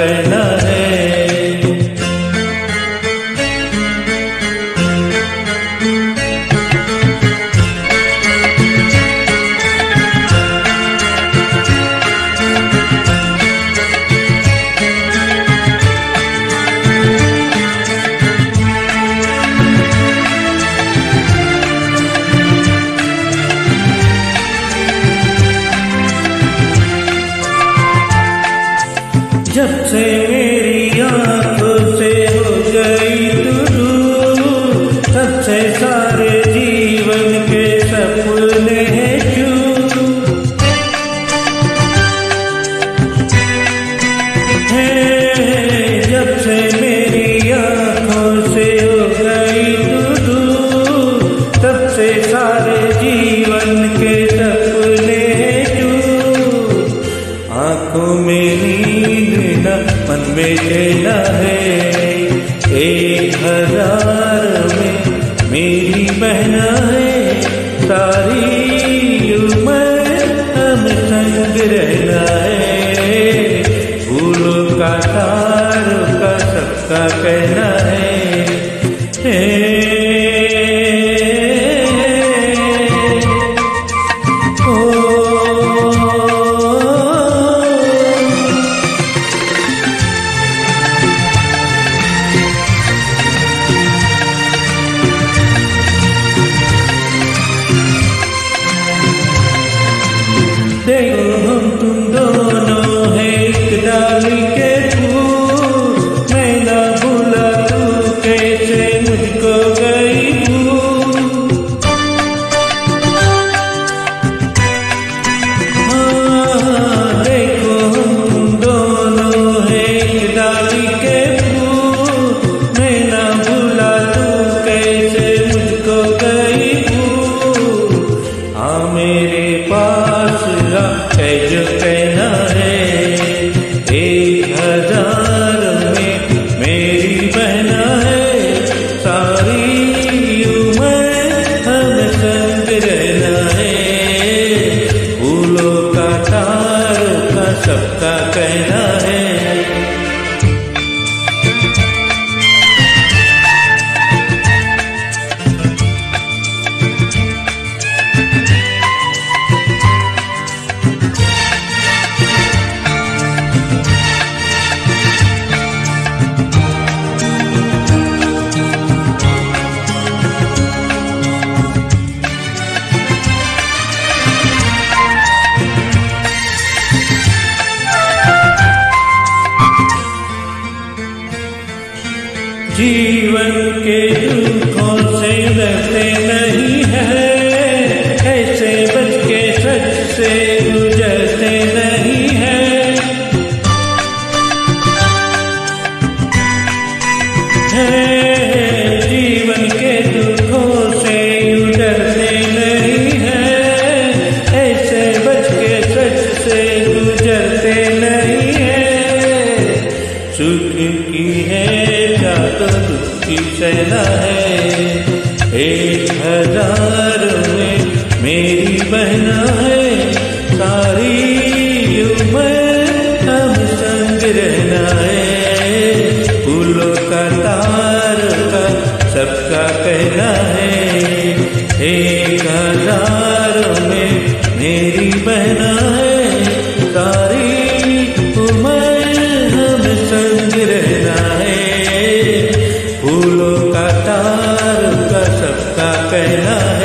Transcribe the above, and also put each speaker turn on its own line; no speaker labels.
say जब से मेरी आँखों में चैना है। एक हज़ार ना भूला तू, कैसे मुझको हाँ मेरे पास कहना है। एक हज़ार में मेरी बहना है। सारी रहना है। का का सबका कहना जीवन के दुखों से डरते नहीं है? ऐसे बच के सच से गुजरते नहीं है। जीवन के दुखों से डरते नहीं है। ऐसे बच के सच से गुजरते नहीं है। सुख की है दुख की सेना है। एक हज़ार में मेरी बहना है। रहना है